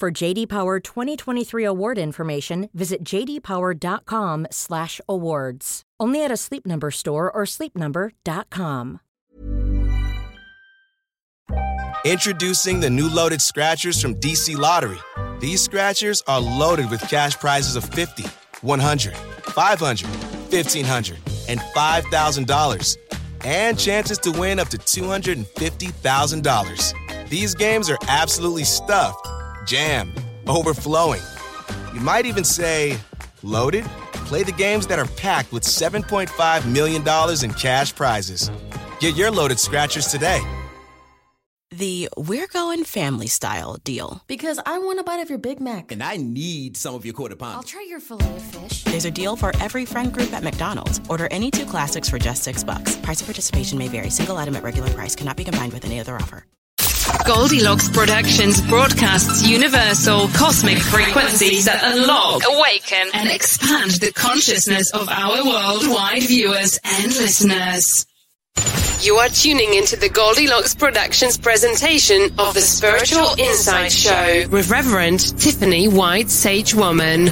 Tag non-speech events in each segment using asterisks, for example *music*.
For JD Power 2023 award information, visit jdpower.com/awards. Only at a Sleep Number store or sleepnumber.com. Introducing the new loaded scratchers from DC Lottery. These scratchers are loaded with cash prizes of 50, 100, 500, 1500, and $5,000. And chances to win up to $250,000. These games are absolutely stuffed, jammed, overflowing. You might even say loaded. Play the games that are packed with $7.5 million in cash prizes. Get your loaded scratchers today. The We're Going Family Style deal. Because I want a bite of your Big Mac. And I need some of your quarter pound. I'll try your Filet-O-Fish. There's a deal for every friend group at McDonald's. Order any two classics for just six bucks. Price of participation may vary. Single item at regular price cannot be combined with any other offer. Goldilocks Productions broadcasts universal cosmic frequencies that unlock, awaken, and expand the consciousness of our worldwide viewers and listeners. You are tuning into the Goldilocks Productions presentation of the Spiritual Insight Show with Reverend Tiffany White Sage Woman.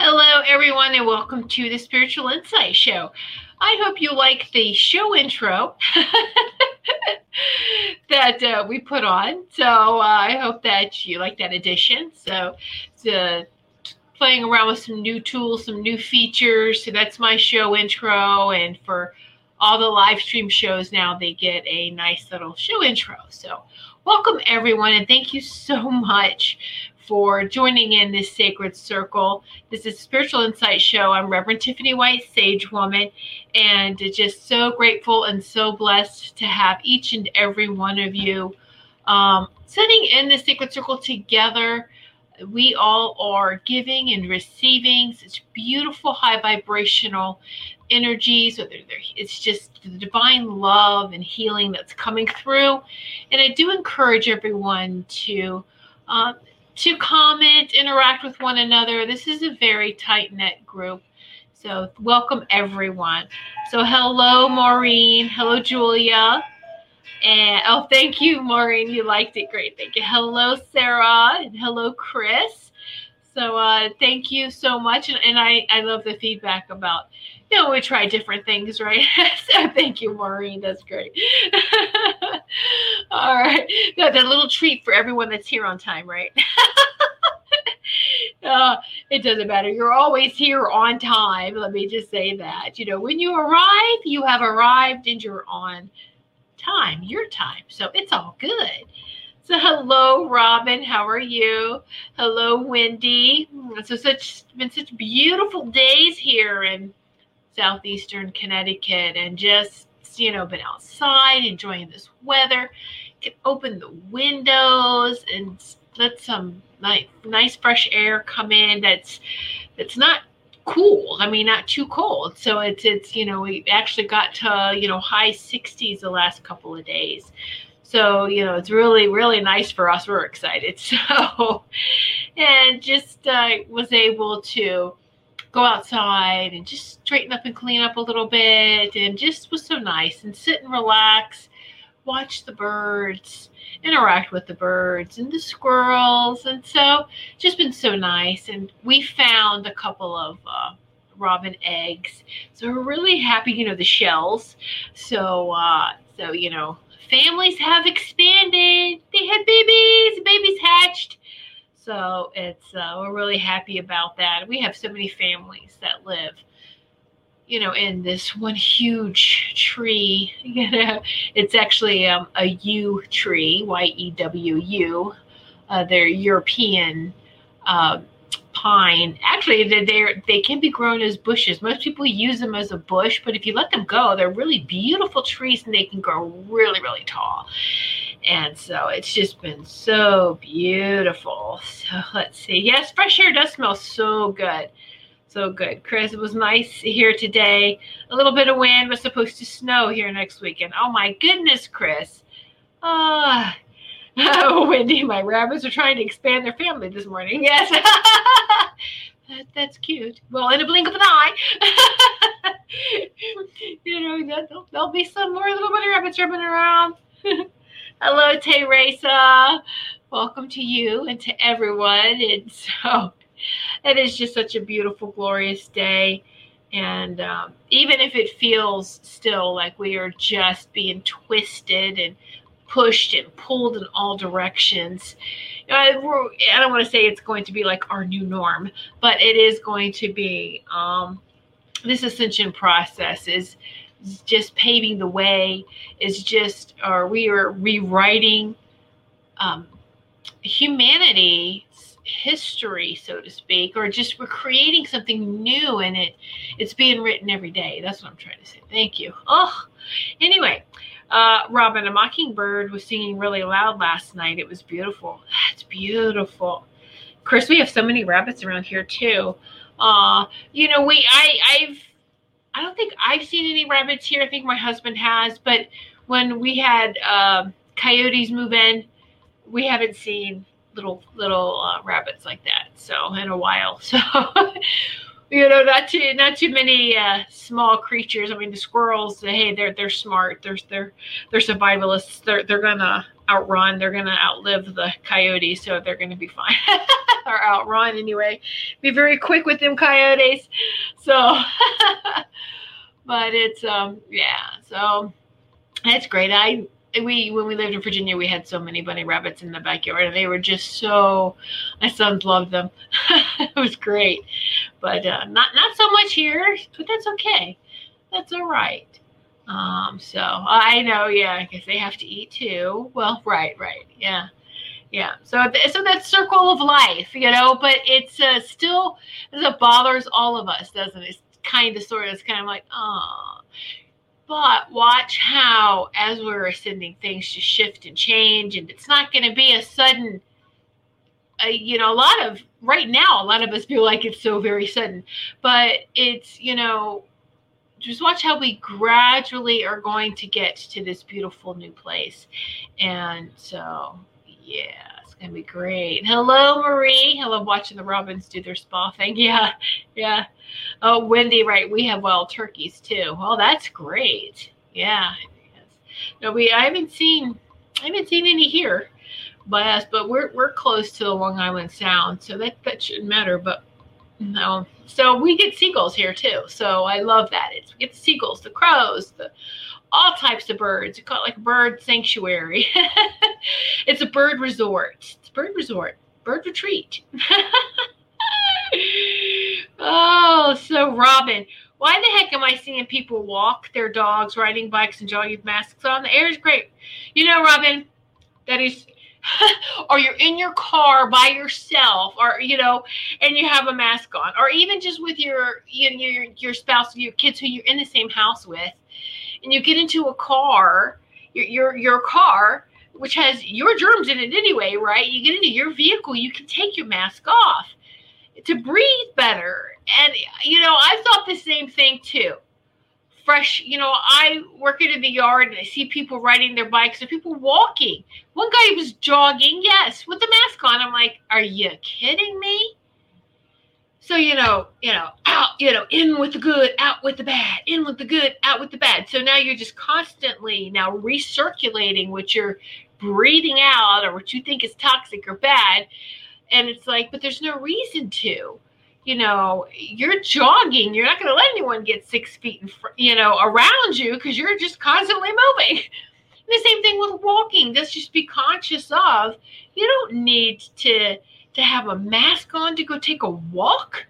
Hello, everyone, and welcome to the Spiritual Insight Show. I hope you like the show intro *laughs* that uh, we put on. So uh, I hope that you like that addition. So, playing around with some new tools, some new features. So that's my show intro, and for all the live stream shows now, they get a nice little show intro. So, welcome everyone, and thank you so much for joining in this sacred circle. This is Spiritual Insight Show. I'm Reverend Tiffany White, Sage Woman, and just so grateful and so blessed to have each and every one of you um, sitting in the sacred circle together. We all are giving and receiving such beautiful, high vibrational energies. Whether it's just the divine love and healing that's coming through. And I do encourage everyone to. Uh, to comment, interact with one another. This is a very tight knit group. So, welcome everyone. So, hello, Maureen. Hello, Julia. And oh, thank you, Maureen. You liked it. Great. Thank you. Hello, Sarah. And hello, Chris. So, uh, thank you so much. And, and I, I love the feedback about, you know, we try different things, right? *laughs* so, thank you, Maureen. That's great. *laughs* All right. That little treat for everyone that's here on time, right? *laughs* uh, it doesn't matter. You're always here on time. Let me just say that. You know, when you arrive, you have arrived and you're on time, your time. So it's all good. So hello, Robin. How are you? Hello, Wendy. So such been such beautiful days here in southeastern Connecticut, and just you know been outside enjoying this weather. Can open the windows and let some nice, nice fresh air come in. That's that's not cool. I mean, not too cold. So it's it's you know we actually got to you know high 60s the last couple of days. So, you know, it's really, really nice for us. We're excited. *laughs* So, and just uh, was able to go outside and just straighten up and clean up a little bit and just was so nice and sit and relax, watch the birds, interact with the birds and the squirrels. And so just been so nice. And we found a couple of uh, robin eggs. So we're really happy, you know, the shells. So, uh, so, you know, families have expanded. They had babies, babies hatched. So it's uh, we're really happy about that. We have so many families that live, you know, in this one huge tree. *laughs* You know, it's actually um, a yew tree, Y E W U. Uh, they're European uh, pine. Actually, they they can be grown as bushes. Most people use them as a bush, but if you let them go, they're really beautiful trees and they can grow really really tall. And so it's just been so beautiful. So let's see. Yes, fresh air does smell so good. So good. Chris, it was nice here today. A little bit of wind was supposed to snow here next weekend. Oh my goodness, Chris. Ah. *laughs* Wendy, my rabbits are trying to expand their family this morning. Yes. *laughs* that, that's cute. Well, in a blink of an eye. *laughs* you know, there'll, there'll be some more little bunny rabbits running around. Hello, Teresa. Welcome to you and to everyone. And so it is just such a beautiful, glorious day. And um, even if it feels still like we are just being twisted and pushed and pulled in all directions, uh, I don't want to say it's going to be like our new norm, but it is going to be um, this ascension process is just paving the way is just or we are rewriting um, humanity's history so to speak or just we're creating something new and it. It's being written every day. That's what i'm trying to say. Thank you. Oh anyway uh, robin a mockingbird was singing really loud last night. It was beautiful. *sighs* That's beautiful. Chris we have so many rabbits around here too. Uh you know we i i've I don't think I've seen any rabbits here. I think my husband has, but when we had uh, coyotes move in, we haven't seen little little uh, rabbits like that. So in a while, *laughs* so you know, not too not too many uh, small creatures. I mean, the squirrels, hey, they're they're smart. They're they're they're survivalists. They're they're gonna outrun. They're gonna outlive the coyotes, so they're gonna be fine. *laughs* or outrun anyway. Be very quick with them coyotes. So, *laughs* but it's um yeah. So that's great. I we when we lived in Virginia, we had so many bunny rabbits in the backyard, and they were just so. My sons loved them. *laughs* it was great, but uh, not not so much here. But that's okay. That's all right. Um, so I know, yeah, because they have to eat too. Well, right, right, yeah, yeah. So, so that circle of life, you know. But it's uh, still it bothers all of us, doesn't it? It's kind of, sort of, it's kind of like, oh. But watch how, as we're ascending, things just shift and change, and it's not going to be a sudden. Uh, you know, a lot of right now, a lot of us feel like it's so very sudden, but it's you know just watch how we gradually are going to get to this beautiful new place. And so, yeah, it's to be great. Hello, Marie. I love watching the robins do their spa thing. *laughs* Yeah, yeah. Oh, Wendy, right. We have wild turkeys too. Well, that's great. Yeah. No, we, I haven't seen, I haven't seen any here by us, but we're, we're close to the Long Island Sound. So that, that shouldn't matter. But no. So we get seagulls here too. So I love that. It's we get the seagulls, the crows, the all types of birds. You call it like a bird sanctuary. *laughs* it's a bird resort. It's a bird resort. Bird retreat. *laughs* oh, so Robin, why the heck am I seeing people walk their dogs, riding bikes, and jogging with masks on? The air is great. You know, Robin, that is *laughs* or you're in your car by yourself or you know and you have a mask on or even just with your you know, your your spouse your kids who you're in the same house with and you get into a car your your, your car which has your germs in it anyway right? You get into your vehicle you can take your mask off to breathe better. And you know i thought the same thing too fresh, you know, I work it in the yard and I see people riding their bikes and people walking. One guy was jogging, yes, with the mask on. I'm like, are you kidding me? So, you know, you know, out, you know, in with the good, out with the bad, in with the good, out with the bad. So now you're just constantly now recirculating what you're breathing out or what you think is toxic or bad. And it's like, but there's no reason to you know, you're jogging. You're not going to let anyone get six feet, in fr- you know, around you because you're just constantly moving. *laughs* The same thing with walking. Just just be conscious of. You don't need to to have a mask on to go take a walk.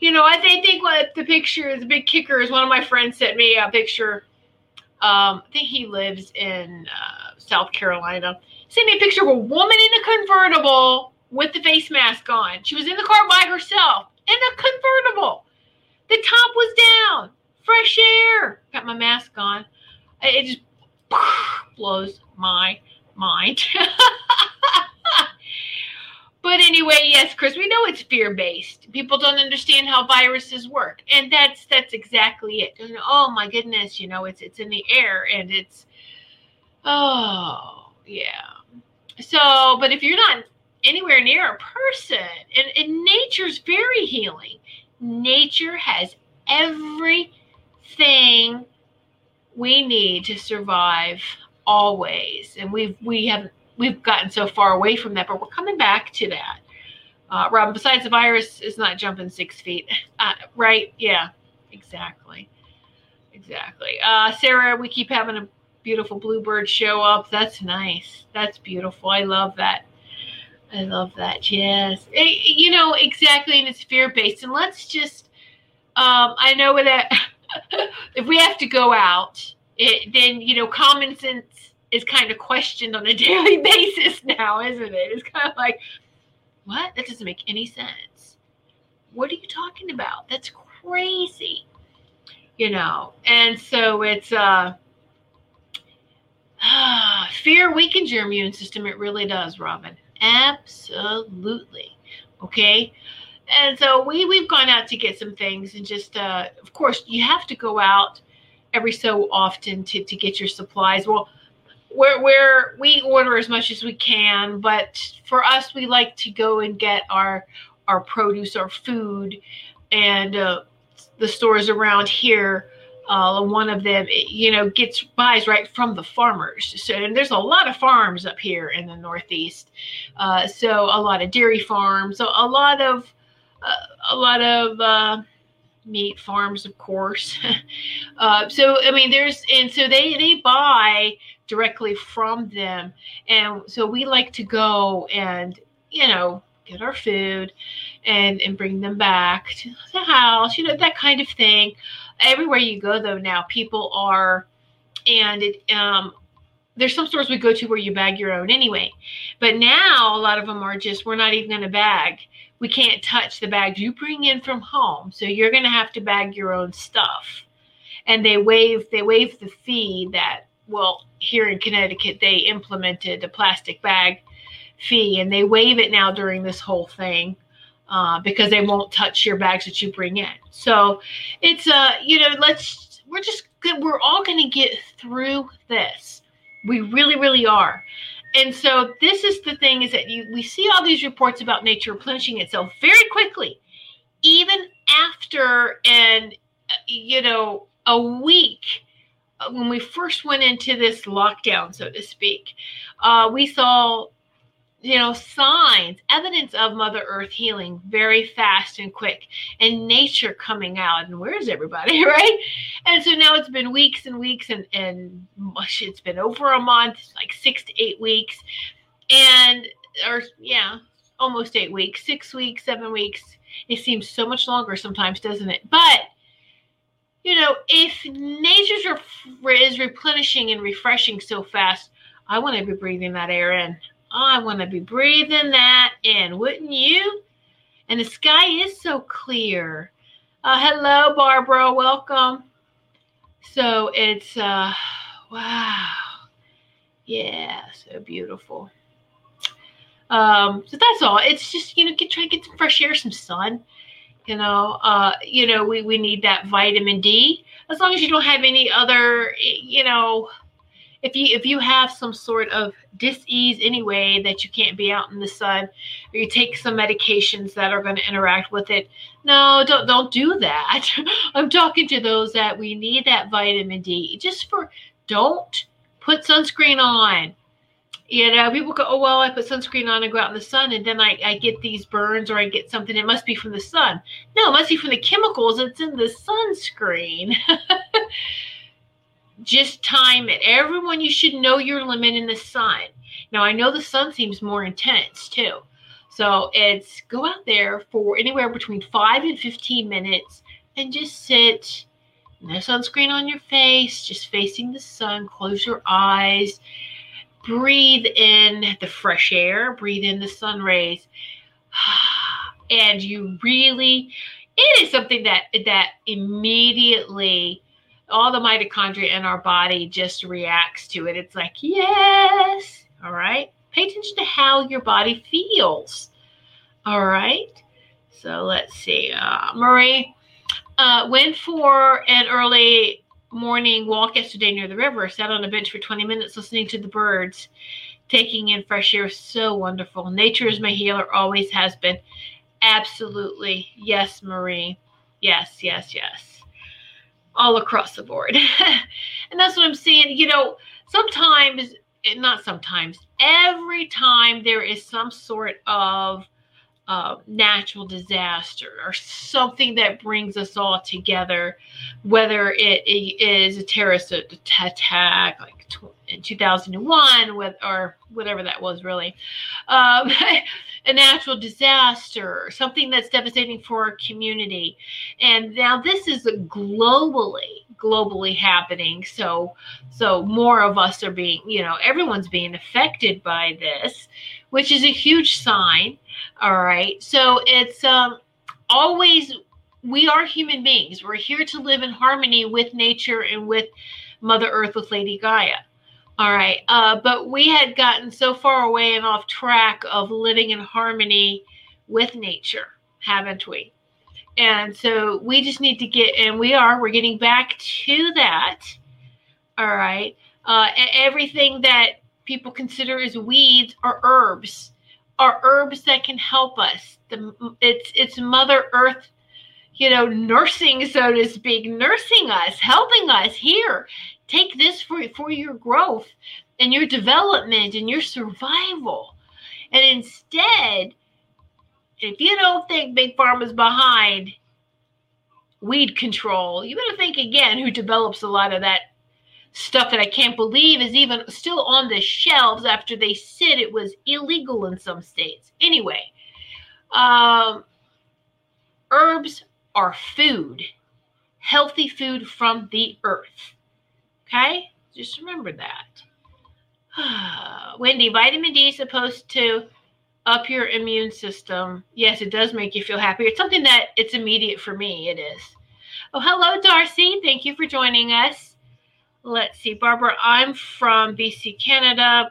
You know, I, I think what the picture, is the big kicker is one of my friends sent me a picture. Um, I think he lives in uh, South Carolina. Sent me a picture of a woman in a convertible with the face mask on. She was in the car by herself in a convertible. The top was down. Fresh air. Got my mask on. It just *laughs* blows my mind. *laughs* but anyway, yes, Chris, we know it's fear-based. People don't understand how viruses work. And that's that's exactly it. And, oh my goodness, you know, it's it's in the air and it's oh yeah. So, but if you're not anywhere near a person. And, and nature's very healing. Nature has everything we need to survive always. And we've we have we've gotten so far away from that, but we're coming back to that. Uh, Robin, besides the virus is not jumping six feet, *laughs* uh, right? Yeah, exactly, exactly. Uh, Sarah, we keep having a beautiful bluebird show up. That's nice. That's beautiful. I love that. I love that. Yes. Eh, you know, exactly. And it's fear based. And let's just, um, I know that *laughs* if we have to go out, it, then, you know, common sense is kind of questioned on a *laughs* daily basis now, isn't it? It's kind of like, what? That doesn't make any sense. What are you talking about? That's crazy. You know, and so it's, uh, *sighs* fear weakens your immune system. It really does, Robin. Absolutely. Okay. And so we we've gone out to get some things and just uh, of course you have to go out every so often to, to get your supplies. Well, we're, we're we order as much as we can, but for us we like to go and get our our produce, our food, and uh, the stores around here uh, one of them, you know, gets buys right from the farmers. So, and there's a lot of farms up here in the Northeast. Uh, so, a lot of dairy farms, so a lot of, uh, a lot of uh, meat farms, of course. *laughs* Uh, so, I mean, there's, and so they they buy directly from them, and so we like to go and you know get our food and and bring them back to the house, you know, that kind of thing everywhere you go though now people are and it um there's some stores we go to where you bag your own anyway. But now a lot of them are just we're not even going to bag. We can't touch the bags you bring in from home. So you're going to have to bag your own stuff. And they waive they waive the fee that well here in connecticut they implemented a plastic bag fee and they waive it now during this whole thing uh, because they won't touch your bags that you bring in. So it's uh, you know, let's we're just good. We're all going to get through this. We really, really are. And so this is the thing is that you we see all these reports about nature replenishing itself very quickly, even after and you know a week uh, when we first went into this lockdown, so to speak, uh, we saw you know, signs, evidence of Mother Earth healing very fast and quick, and nature coming out. And where's everybody, *laughs* right? And so now it's been weeks and weeks, and and it's been over a month, like six to eight weeks, and or yeah, almost eight weeks, six weeks, seven weeks. It seems so much longer sometimes, doesn't it? But you know, if nature's is replenishing and refreshing so fast, I want to be breathing that air in. I want to be breathing that in, wouldn't you? And the sky is so clear. Uh, hello, Barbara. Welcome. So it's, uh, wow. Yeah, so beautiful. Um, so that's all. It's just, you know, get, try to get some fresh air, some sun. You know, uh, you know, we, we need that vitamin D. As long as you don't have any other, you know, if you if you have some sort of dis-ease anyway that you can't be out in the sun or you take some medications that are going to interact with it no don't don't do that. *laughs* I'm talking to those that we need that vitamin d just for don't put sunscreen on. You know people go oh well i put sunscreen on and go out in the sun and then i, I get these burns or i get something. It must be from the sun. No it must be from the chemicals that's in the sunscreen *laughs* just time it. Everyone, you should know your limit in the sun. Now, I know the sun seems more intense too. So it's go out there for anywhere between five and 15 minutes and just sit. No sunscreen on your face, just facing the sun. Close your eyes. Breathe in the fresh air, breathe in the sun rays. *sighs* And you really, it is something that that immediately all the mitochondria in our body just reacts to it. It's like, yes. All right. Pay attention to how your body feels. All right. So let's see. Uh, Marie uh, went for an early morning walk yesterday near the river, sat on a bench for 20 minutes listening to the birds, taking in fresh air. So wonderful. Nature is my healer, always has been. Absolutely. Yes, Marie. Yes, yes, yes all across the board. *laughs* and that's what I'm saying. You know, sometimes, eh, not sometimes, every time there is some sort of uh, natural disaster or something that brings us all together, whether it, it is a terrorist attack like in 2001 with, or whatever that was really, um, *laughs* a natural disaster, something that's devastating for our community. And now this is globally, globally happening. So, so more of us are being, you know, everyone's being affected by this, which is a huge sign. All right. So it's um, always, we are human beings. We're here to live in harmony with nature and with Mother Earth, with Lady Gaia. All right. Uh, but we had gotten so far away and off track of living in harmony with nature, haven't we? And so we just need to get, and we are, we're getting back to that. All right. Uh, everything that people consider as weeds are herbs, are herbs that can help us. The, it's, it's Mother Earth you know, nursing, so to speak, nursing us, helping us here. Take this for, for your growth and your development and your survival. And instead, if you don't think Big Pharma's behind weed control, you better think again who develops a lot of that stuff that I can't believe is even still on the shelves after they said it was illegal in some states. Anyway, um, herbs are food, healthy food from the earth. Okay? Just remember that. *sighs* Wendy, vitamin D is supposed to up your immune system. Yes, it does make you feel happier. It's something that it's immediate for me. It is. Oh, hello, Darcy. Thank you for joining us. Let's see, Barbara. I'm from BC, Canada.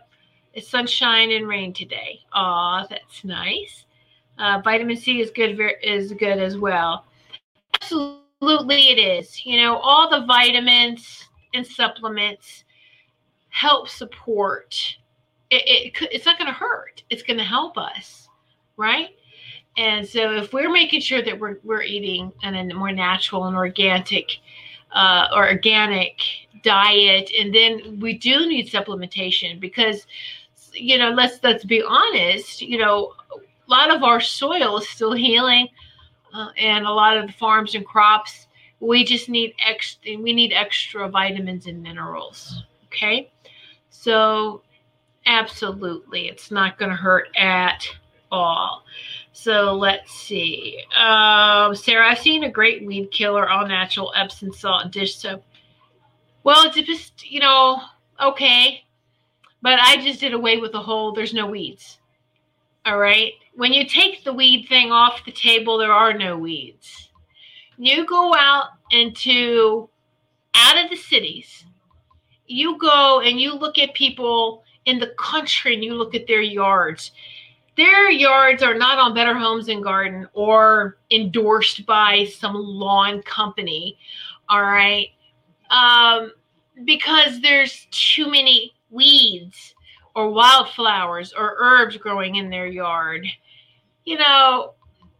It's sunshine and rain today. Aw, that's nice. Uh, vitamin C is good. Is good as well. Absolutely, it is. You know, all the vitamins and supplements help support. It, it it's not going to hurt. It's going to help us, right? And so, if we're making sure that we're we're eating an, a more natural and organic, uh, or organic diet, and then we do need supplementation because, you know, let's let's be honest. You know, a lot of our soil is still healing, uh, and a lot of the farms and crops we just need extra we need extra vitamins and minerals okay so absolutely it's not going to hurt at all so let's see. Um, sarah i've seen a great weed killer all natural epsom salt and dish soap. Well it's just you know okay. But i just did away with the whole there's no weeds. All right? When you take the weed thing off the table there are no weeds. You go out into out of the cities you go and you look at people in the country and you look at their yards their yards are not on Better Homes and Garden or endorsed by some lawn company. All right. Um, because there's too many weeds or wildflowers or herbs growing in their yard. You know,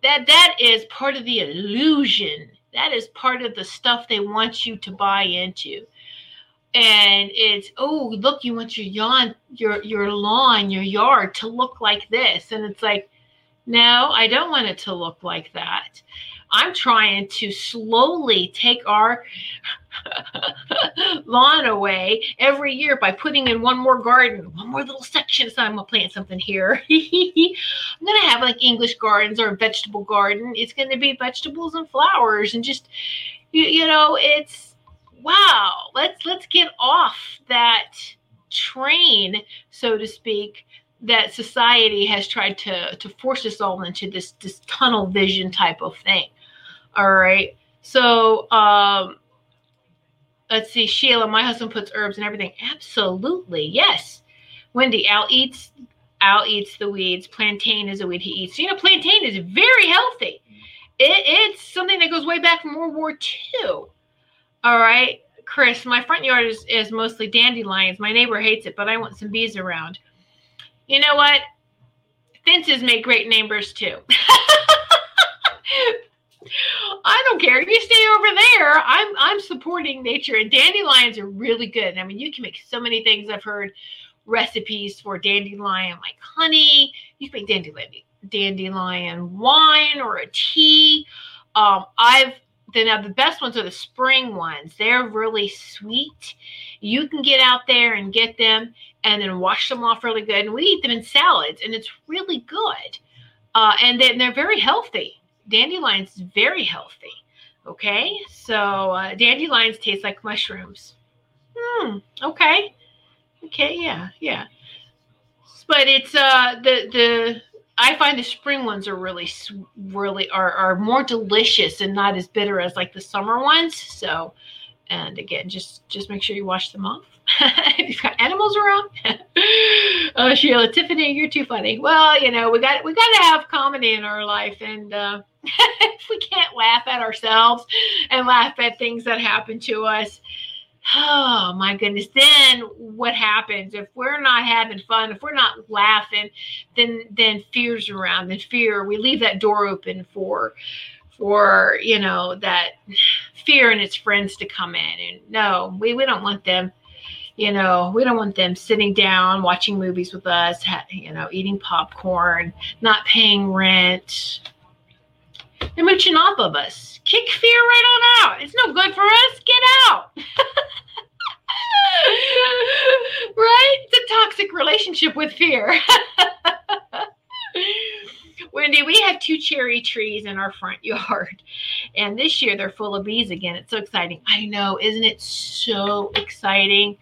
that that is part of the illusion. That is part of the stuff they want you to buy into. And it's oh look, you want your yawn, your your lawn, your yard to look like this. And it's like, no, I don't want it to look like that. I'm trying to slowly take our *laughs* lawn away every year by putting in one more garden, one more little section. So I'm gonna plant something here. *laughs* I'm gonna have like English gardens or a vegetable garden. It's gonna be vegetables and flowers and just you, you know, it's wow. Let's let's get off that train, so to speak, that society has tried to to force us all into this this tunnel vision type of thing. All right. So um let's see, Sheila, my husband puts herbs and everything. Absolutely. Yes. Wendy, Al eats Al eats the weeds. Plantain is a weed he eats. You know, plantain is very healthy. It, it's something that goes way back from World War II. All right. Chris, my front yard is, is mostly dandelions. My neighbor hates it, but I want some bees around. You know what? Fences make great neighbors too. *laughs* I don't care. You stay over there. I'm I'm supporting nature, and dandelions are really good. I mean, you can make so many things. I've heard recipes for dandelion like honey. You can make dandelion dandelion wine or a tea. Um, I've then now the best ones are the spring ones. They're really sweet. You can get out there and get them and then wash them off really good. And we eat them in salads, and it's really good. Uh, and then they're very healthy dandelions is very healthy. Okay, so uh, dandelions taste like mushrooms. Hmm. Okay. Okay. Yeah. Yeah. But it's uh the the I find the spring ones are really really are are more delicious and not as bitter as like the summer ones. So, and again, just just make sure you wash them off. *laughs* If you've got animals around. *laughs* oh, Sheila, Tiffany, you're too funny. Well, you know we got we got to have comedy in our life, and uh, *laughs* if we can't laugh at ourselves and laugh at things that happen to us, oh my goodness, then what happens? If we're not having fun, if we're not laughing, then then fear's around and fear, we leave that door open for for you know that fear and its friends to come in. And no we, we don't want them you know we don't want them sitting down watching movies with us you know eating popcorn not paying rent they're mooching off of us. Kick fear right on out. It's no good for us. Get out. *laughs* right? It's a toxic relationship with fear. *laughs* Wendy, we have two cherry trees in our front yard, and this year they're full of bees again. It's so exciting. I know, isn't it so exciting?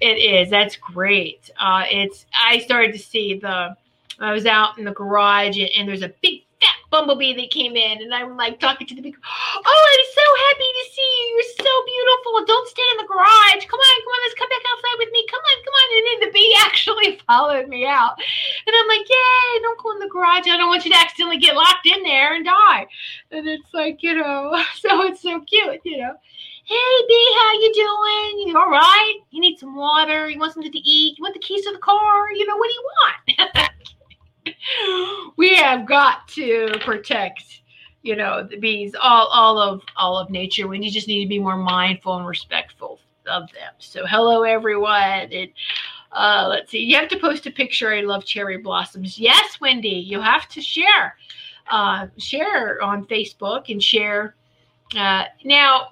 It is. That's great. Uh, it's. I started to see the. I was out in the garage, and, and there's a big bumblebee that came in, and I'm like talking to the bee. Oh, I'm so happy to see you. You're so beautiful. Don't stay in the garage. Come on, come on. Let's come back outside with me. Come on, come on. And then the bee *laughs* actually followed me out, and I'm like, Yay! Don't go in the garage. I don't want you to accidentally get locked in there and die. And it's like, you know, *laughs* so it's so cute, you know. Hey, bee, how you doing? You all right? You need some water? You want something to eat? You want the keys to the car? You know, what do you want? *laughs* we have got to protect you know the bees all all of all of nature. We just need to be more mindful and respectful of them. So hello everyone. And uh, let's see. You have to post a picture. I love cherry blossoms. Yes wendy you have to share uh, share on facebook and share. Uh, now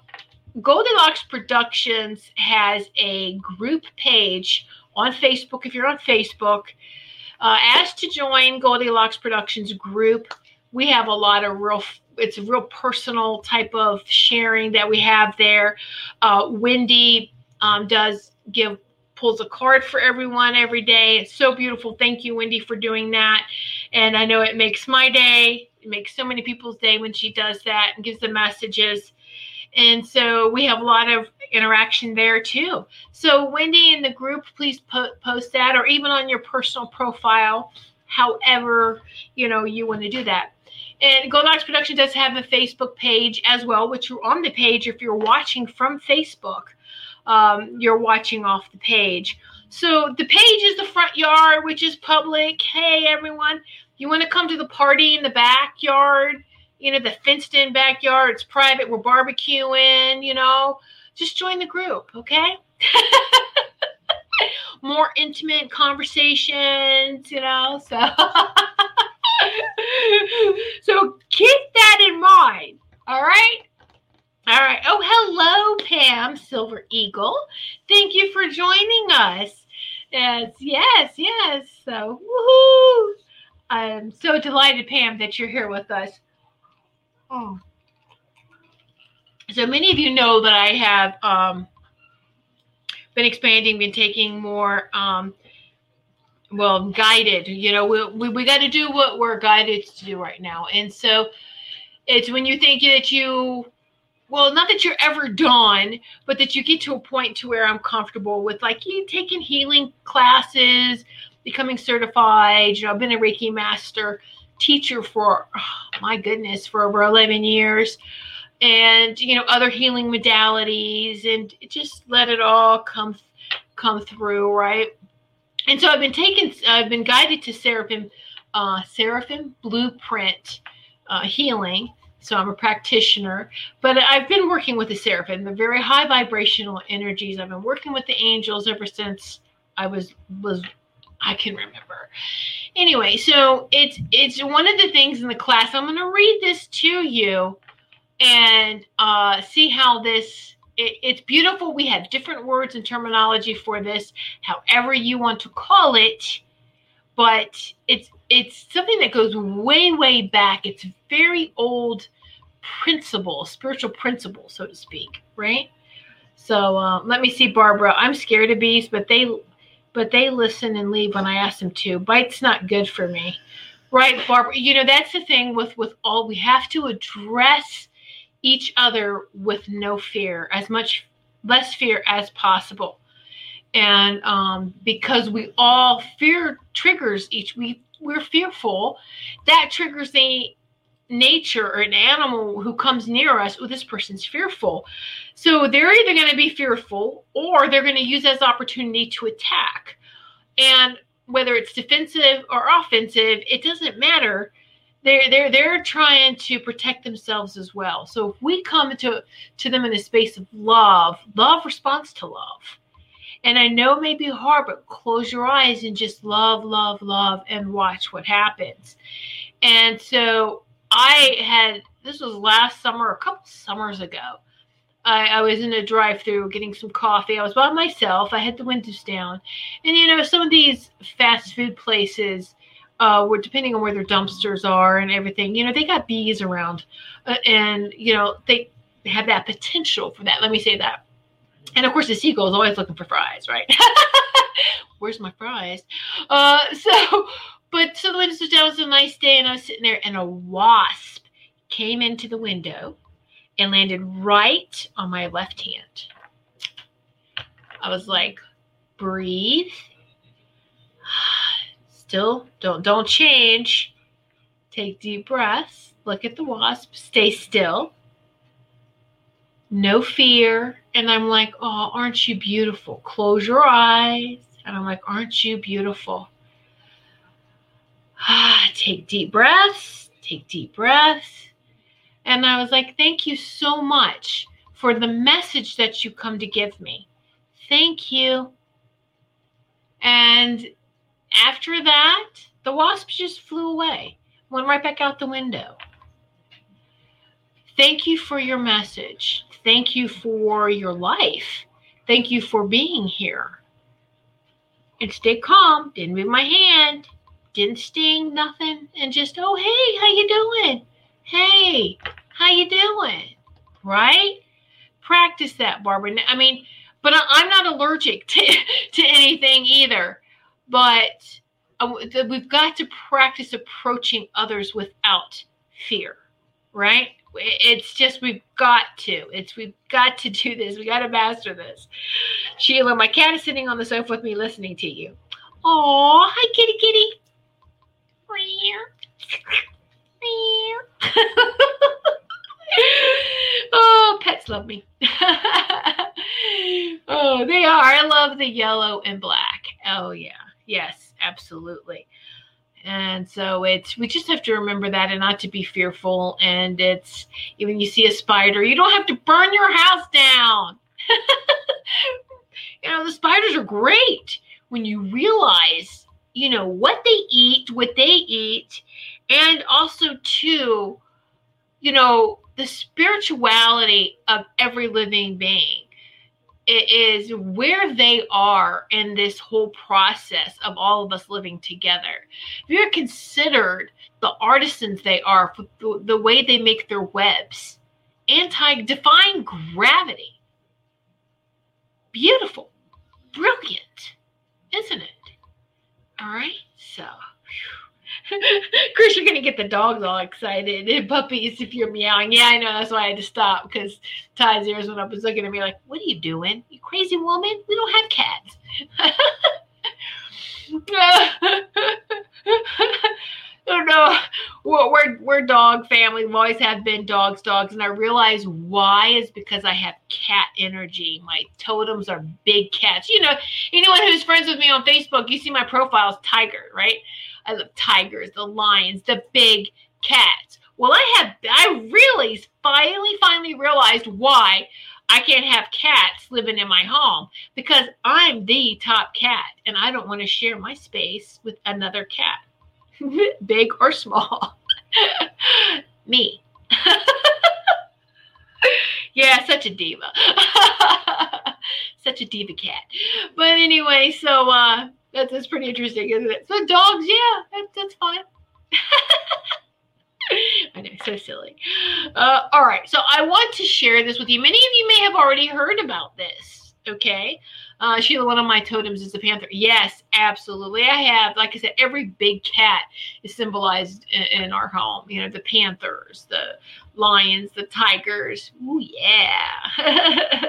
goldilocks productions has a group page on facebook. If you're on facebook uh, asked to join Goldilocks Productions group. We have a lot of real, it's a real personal type of sharing that we have there. Uh, Wendy um, does give pulls a card for everyone every day. It's so beautiful. Thank you, Wendy, for doing that. And I know it makes my day. It makes so many people's day when she does that and gives the messages. And so we have a lot of interaction there too. So, Wendy in the group, please po- post that or even on your personal profile. however you know you want to do that. And Goldilocks Production does have a Facebook page as well, which you're on the page if you're watching from Facebook. Um, you're watching off the page. So the page is the front yard, which is public. Hey, everyone, you want to come to the party in the backyard? You know, the fenced in backyard. It's private. We're barbecuing, you know. Just join the group, okay? *laughs* More intimate conversations, you know. So *laughs* so keep that in mind. All right. All right. Oh, hello, Pam Silver Eagle. Thank you for joining us. Yes, yes, yes. So, woohoo! I'm so delighted, Pam, that you're here with us. Oh. So many of you know that I have um, been expanding, been taking more um, well guided you know we, we, we got to do what we're guided to do right now. And so it's when you think that you well not that you're ever done but that you get to a point to where i'm comfortable with like you taking healing classes becoming certified you know i've been a reiki master teacher for oh, my goodness for over 11 years and you know other healing modalities and just let it all come come through right and so I've been taken, I've been guided to Seraphim, uh, Seraphim Blueprint uh, Healing. So I'm a practitioner, but I've been working with the Seraphim, the very high vibrational energies. I've been working with the angels ever since I was was I can remember. Anyway, so it's it's one of the things in the class. I'm going to read this to you and uh, see how this it, it's beautiful. We have different words and terminology for this, however you want to call it, but it's it's something that goes way way back. It's very old principle, spiritual principle, so to speak, right? So uh, let me see, Barbara. I'm scared of bees, but they but they listen and leave when I ask them to. Bite's not good for me, right, Barbara? You know that's the thing with with all we have to address each other with no fear, as much less fear as possible. And um, because we all fear triggers each, we we're fearful, that triggers the nature or an animal who comes near us. Oh, this person's fearful. So they're either going to be fearful or they're going to use as opportunity to attack. And whether it's defensive or offensive, it doesn't matter they're they're they're trying to protect themselves as well. So if we come to to them in a space of love, love responds to love. And I know it may be hard, but close your eyes and just love, love, love, and watch what happens. And so I had this was last summer, a couple summers ago. I, I was in a drive-through getting some coffee. I was by myself. I had the windows down, and you know some of these fast food places uh, where depending on where their dumpsters are and everything, you know, they got bees around, uh, and you know they have that potential for that. Let me say that. And of course, the seagull is always looking for fries, right? *laughs* Where's my fries? Uh, so, but so the windows was down. It was a nice day, and I was sitting there, and a wasp came into the window and landed right on my left hand. I was like, breathe still don't don't change. Take deep breaths. Look at the wasp. Stay still. No fear. And I'm like, oh, aren't you beautiful? Close your eyes. And I'm like, aren't you beautiful? Ah, *sighs* take deep breaths. Take deep breaths. And I was like, thank you so much for the message that you come to give me. Thank you. And after that, the wasp just flew away, went right back out the window. Thank you for your message. Thank you for your life. Thank you for being here. And stay calm. Didn't move my hand. Didn't sting. Nothing. And just, oh hey, how you doing? Hey, how you doing? Right? Practice that, Barbara. I mean, but I'm not allergic *laughs* to, to anything either but uh, we've got to practice approaching others without fear, right? It's just we've got to. It's we've got to do this. We got to master this. Sheila, my cat is sitting on the sofa with me, listening to you. Oh, hi, kitty, kitty. *laughs* oh, pets love me. *laughs* oh, they are. I love the yellow and black. Oh, yeah. Yes, absolutely. And so it's we just have to remember that and not to be fearful. And it's even you see a spider, you don't have to burn your house down. *laughs* you know, the spiders are great when you realize, you know, what they eat, what they eat, and also too, you know, the spirituality of every living being it is where they are in this whole process of all of us living together. If you're considered the artisans they are, for the way they make their webs, anti defying gravity. Beautiful, brilliant, isn't it? All right, so. *laughs* Chris, you're gonna get the dogs all excited and puppies if you're meowing. Yeah, I know that's why I had to stop because Ty's ears went up and was looking at me like, "What are you doing, you crazy woman? We don't have cats." *laughs* oh no, we're, we're we're dog family. We always have been dogs, dogs, and I realize why is because I have cat energy. My totems are big cats. You know, anyone who's friends with me on Facebook, you see my profile is Tiger, right? I love tigers, the lions, the big cats. Well, I have, I really finally, finally realized why I can't have cats living in my home because I'm the top cat and I don't want to share my space with another cat, *laughs* big or small. *laughs* Me. *laughs* yeah, such a diva. such a diva cat. But anyway, so uh that's, that's pretty interesting, isn't it? So dogs, yeah, that, that's fine. *laughs* I know, so silly. Uh, all right, so I want to share this with you. Many of you may have already heard about this. Okay, uh, Sheila, one of my totems is the panther. Yes, absolutely. I have, like I said, every big cat is symbolized in, in our home. You know, the panthers, the lions, the tigers. Ooh, yeah. *laughs*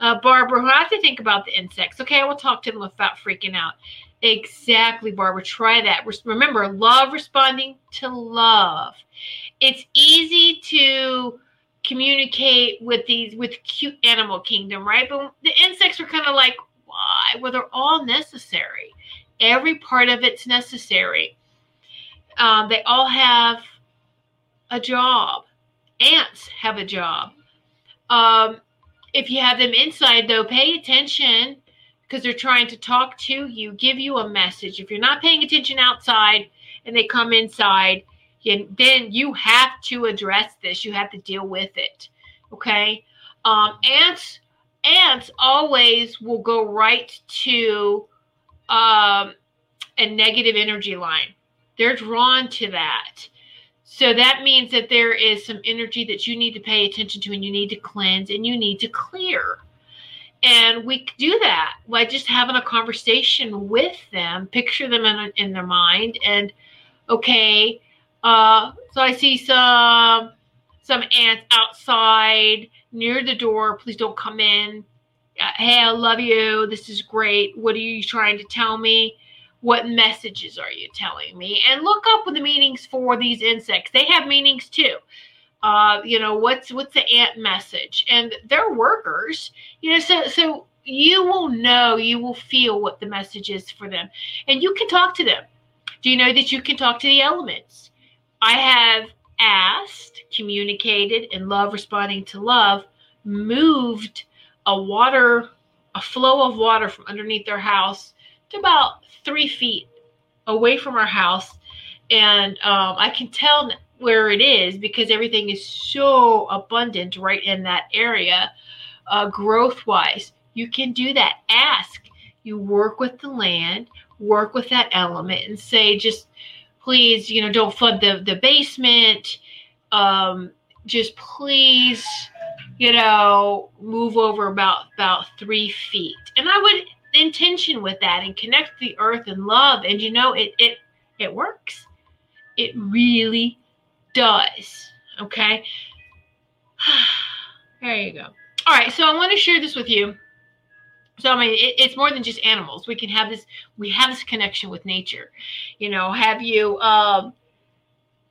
uh, Barbara, I have to think about the insects. Okay, I will talk to them without freaking out. Exactly, Barbara. Try that. Remember, love responding to love. It's easy to communicate with these with cute animal kingdom, right? But the insects are kind of like, why? Well, they're all necessary. Every part of it's necessary. Um, they all have a job. Ants have a job. Um, if you have them inside, though, pay attention because they're trying to talk to you, give you a message. If you're not paying attention outside and they come inside, then you have to address this. You have to deal with it. Okay. Um, ants, ants always will go right to um, a negative energy line. They're drawn to that. So that means that there is some energy that you need to pay attention to and you need to cleanse and you need to clear. And we do that by just having a conversation with them, picture them in, in their mind. And okay, uh, so I see some some ants outside near the door. Please don't come in. Uh, hey, I love you. This is great. What are you trying to tell me? what messages are you telling me and look up the meanings for these insects they have meanings too uh, you know what's what's the ant message and they're workers you know so so you will know you will feel what the message is for them and you can talk to them do you know that you can talk to the elements i have asked communicated and love responding to love moved a water a flow of water from underneath their house to about three feet away from our house. And um, I can tell where it is because everything is so abundant right in that area, uh, growth wise. You can do that. Ask. You work with the land, work with that element, and say, just please, you know, don't flood the, the basement. Um, just please, you know, move over about about three feet. And I would intention with that and connect the earth and love. And you know it it it works. It really does. Okay? *sighs* There you go. All right so i want to share this with you So I mean, it, it's more than just animals. We can have this. We have this connection with nature. You know, have you um,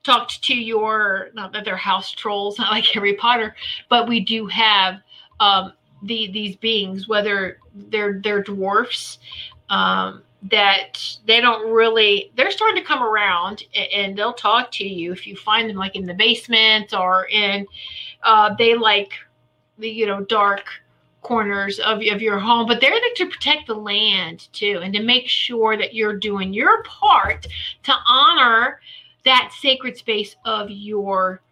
talked to your not that they're house trolls, *laughs* not like Harry Potter, but we do have um, the these beings, whether they're they're dwarfs. Um, that they don't really they're starting to come around and they'll talk to you if you find them like in the basement or in uh, they like the you know dark corners of, of your home but they're there to protect the land too and to make sure that you're doing your part to honor that sacred space of your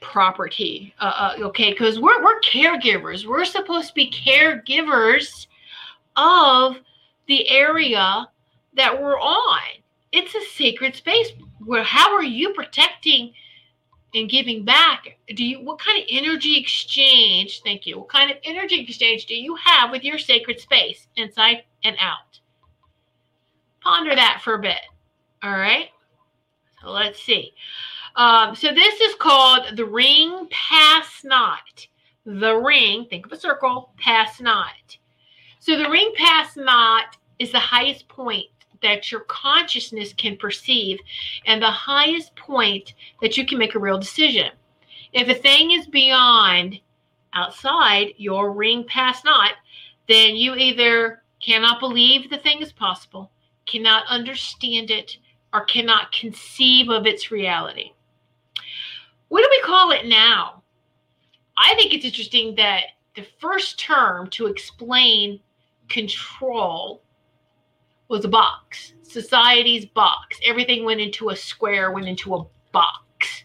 property uh, uh, okay because we're, we're caregivers we're supposed to be caregivers of the area that we're on. It's a sacred space. Where how are you protecting and giving back? Do you what kind of energy exchange? Thank you. What kind of energy exchange do you have with your sacred space inside and out? Ponder that for a bit. All right. So let's see. Um, so this is called the ring pass not. The ring, think of a circle, pass not. So the ring pass not is the highest point that your consciousness can perceive and the highest point that you can make a real decision. If a thing is beyond outside your ring pass not, then you either cannot believe the thing is possible, cannot understand it, or cannot conceive of its reality. What do we call it now? I think it's interesting that the first term to explain control was a box, society's box. Everything went into a square, went into a box.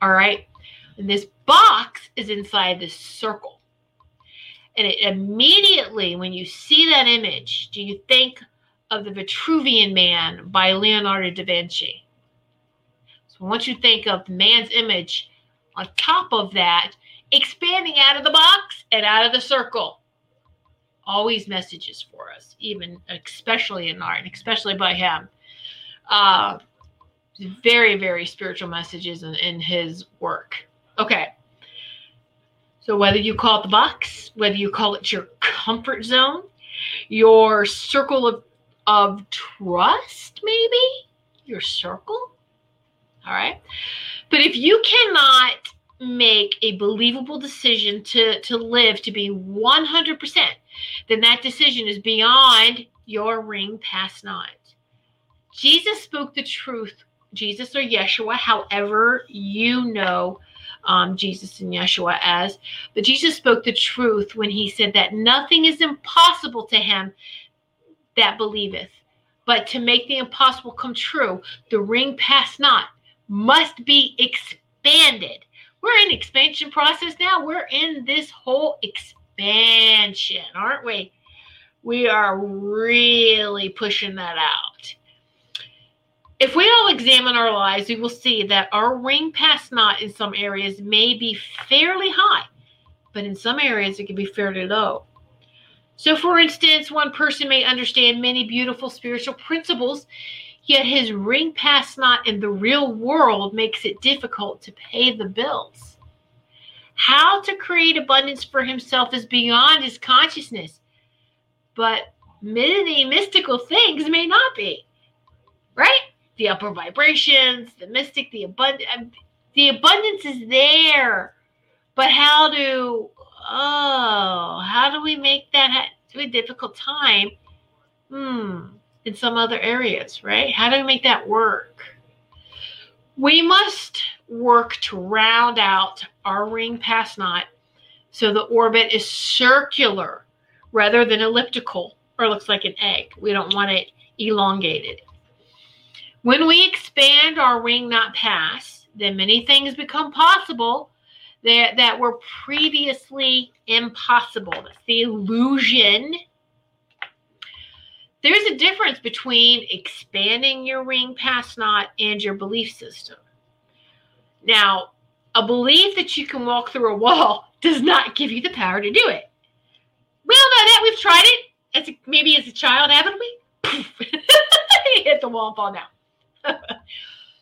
All right. And this box is inside this circle. And it immediately, when you see that image, do you think of the Vitruvian Man by Leonardo da Vinci? So once you think of man's image on top of that, expanding out of the box and out of the circle always messages for us, even especially in art, especially by him. Uh, very, very spiritual messages in, in his work. Okay. So whether you call it the box, whether you call it your comfort zone, your circle of of trust, maybe your circle. All right. But if you cannot make a believable decision to to live to be 100% then that decision is beyond your ring pass not. Jesus spoke the truth jesus or yeshua however you know um, jesus and yeshua as but jesus spoke the truth when he said that nothing is impossible to him that believeth but to make the impossible come true the ring pass not must be expanded we're in expansion process now. We're in this whole expansion, aren't we? We are really pushing that out. If we all examine our lives, we will see that our ring pass not in some areas may be fairly high, but in some areas it can be fairly low. So, for instance, one person may understand many beautiful spiritual principles Yet his ring pass not in the real world makes it difficult to pay the bills. How to create abundance for himself is beyond his consciousness, but many mystical things may not be. Right? The upper vibrations, the mystic, the abundance, um, the abundance is there. But how do oh, how do we make that a difficult time? Hmm in some other areas, right? How do we make that work? We must work to round out our ring pass not so the orbit is circular rather than elliptical or looks like an egg. We don't want it elongated. When we expand our ring not pass, then many things become possible that, that were previously impossible. That's the illusion there's a difference between expanding your ring pass not and your belief system. Now, a belief that you can walk through a wall *laughs* does not give you the power to do it. We all know that. We've tried it. As a, maybe as a child, haven't we? *laughs* hit the wall and fall down. *laughs*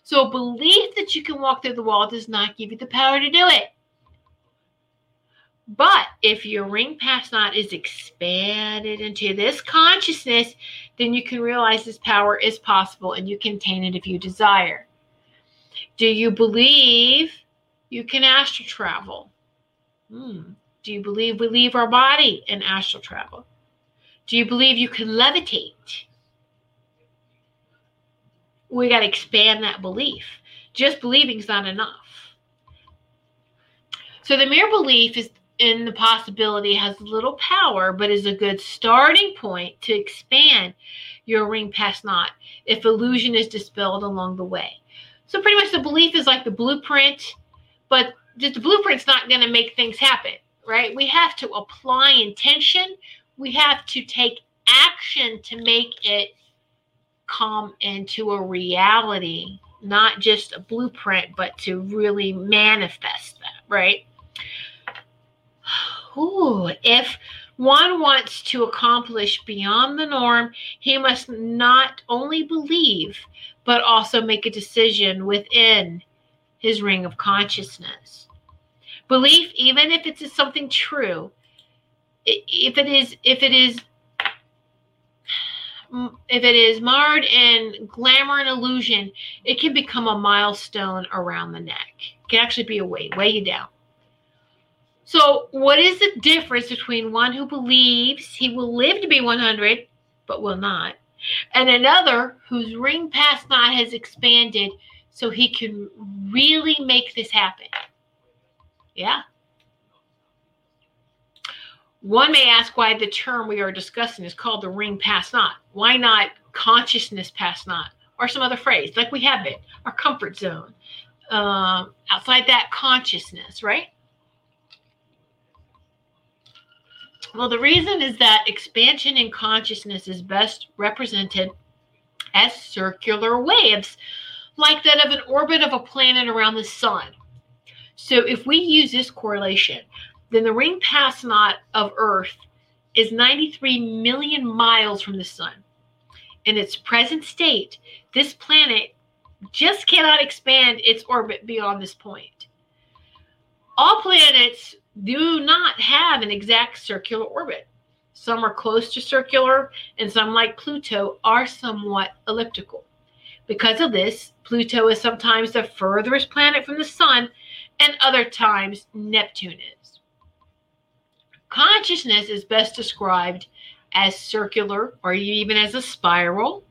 so, a belief that you can walk through the wall does not give you the power to do it. But if your ring pass not is expanded into this consciousness, then you can realize this power is possible and you can attain it if you desire. Do you believe you can astral travel? Hmm. Do you believe we leave our body in astral travel? Do you believe you can levitate? We got to expand that belief. Just believing is not enough. So the mere belief is in the possibility has little power, but is a good starting point to expand your ring pass not if illusion is dispelled along the way. So pretty much the belief is like the blueprint, but just the blueprint's not going to make things happen, right? We have to apply intention. We have to take action to make it come into a reality, not just a blueprint, but to really manifest that, right? Ooh, if one wants to accomplish beyond the norm, he must not only believe, but also make a decision within his ring of consciousness. Belief, even if it's something true, if it is, if it is, if it is marred in glamour and illusion, it can become a milestone around the neck. It can actually be a weight, weigh you down. So, what is the difference between one who believes he will live to be 100 but will not, and another whose ring pass not has expanded so he can really make this happen? Yeah. One may ask why the term we are discussing is called the ring pass not. Why not consciousness past knot or some other phrase like we have it, our comfort zone, um, outside that consciousness, right? Well, the reason is that expansion in consciousness is best represented as circular waves, like that of an orbit of a planet around the sun. So, if we use this correlation, then the ring pass not of Earth is 93 million miles from the sun. In its present state, this planet just cannot expand its orbit beyond this point. All planets do not have an exact circular orbit. Some are close to circular, and some, like Pluto, are somewhat elliptical. Because of this, Pluto is sometimes the furthest planet from the Sun, and other times Neptune is. Consciousness is best described as circular or even as a spiral,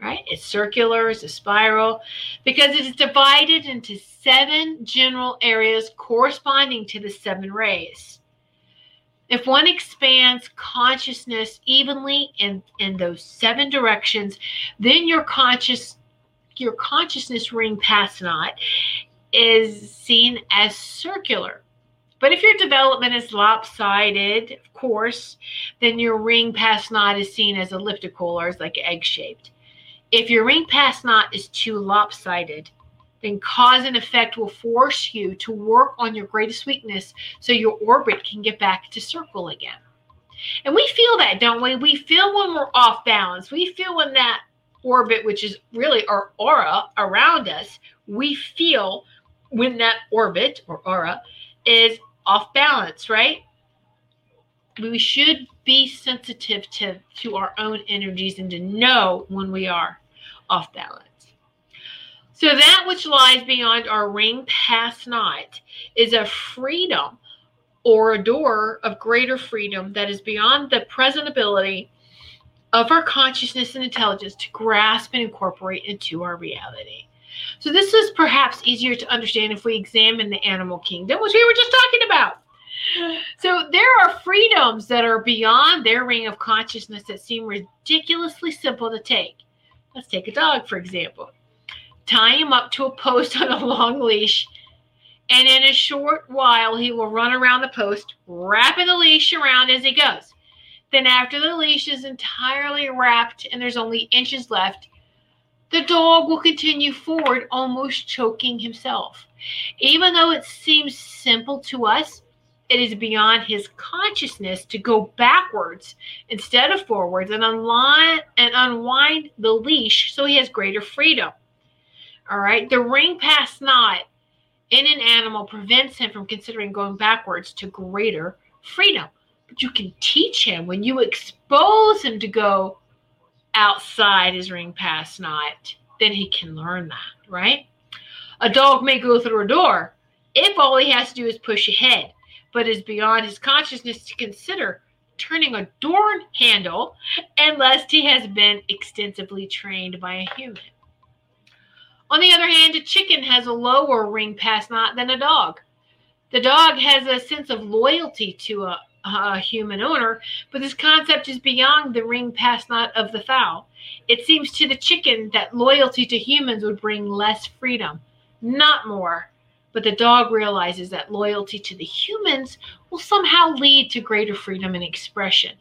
right? It's circular, it's a spiral, because it is divided into seven general areas corresponding to the seven rays. If one expands consciousness evenly in, in those seven directions, then your conscious your consciousness ring pass not is seen as circular. But if your development is lopsided, of course, then your ring pass not is seen as elliptical or as like egg shaped. If your ring pass not is too lopsided, then cause and effect will force you to work on your greatest weakness so your orbit can get back to circle again. And we feel that, don't we? We feel when we're off balance. We feel when that orbit, which is really our aura around us, we feel when that orbit or aura is off balance, right? We should be sensitive to, to our own energies and to know when we are off balance. So that which lies beyond our ring pass not is a freedom or a door of greater freedom that is beyond the present ability of our consciousness and intelligence to grasp and incorporate into our reality. So this is perhaps easier to understand if we examine the animal kingdom, which we were just talking about. So there are freedoms that are beyond their ring of consciousness that seem ridiculously simple to take. Let's take a dog, for example tie him up to a post *laughs* on a long leash, and in a short while he will run around the post, wrapping the leash around as he goes. Then, after the leash is entirely wrapped and there's only inches left, the dog will continue forward, almost choking himself. Even though it seems simple to us, it is beyond his consciousness to go backwards instead of forwards and unwind and unwind the leash so he has greater freedom. All right. The ring pass not in an animal prevents him from considering going backwards to greater freedom. But you can teach him when you expose him to go outside his ring pass not, then he can learn that, right? A dog may go through a door if all he has to do is push ahead, but is beyond his consciousness to consider turning a door handle unless he has been extensively trained by a human. On the other hand, a chicken has a lower ring pass not than a dog. The dog has a sense of loyalty to a, a human owner, but this concept is beyond the ring pass not of the fowl. It seems to the chicken that loyalty to humans would bring less freedom, not more. But the dog realizes that loyalty to the humans will somehow lead to greater freedom and expression.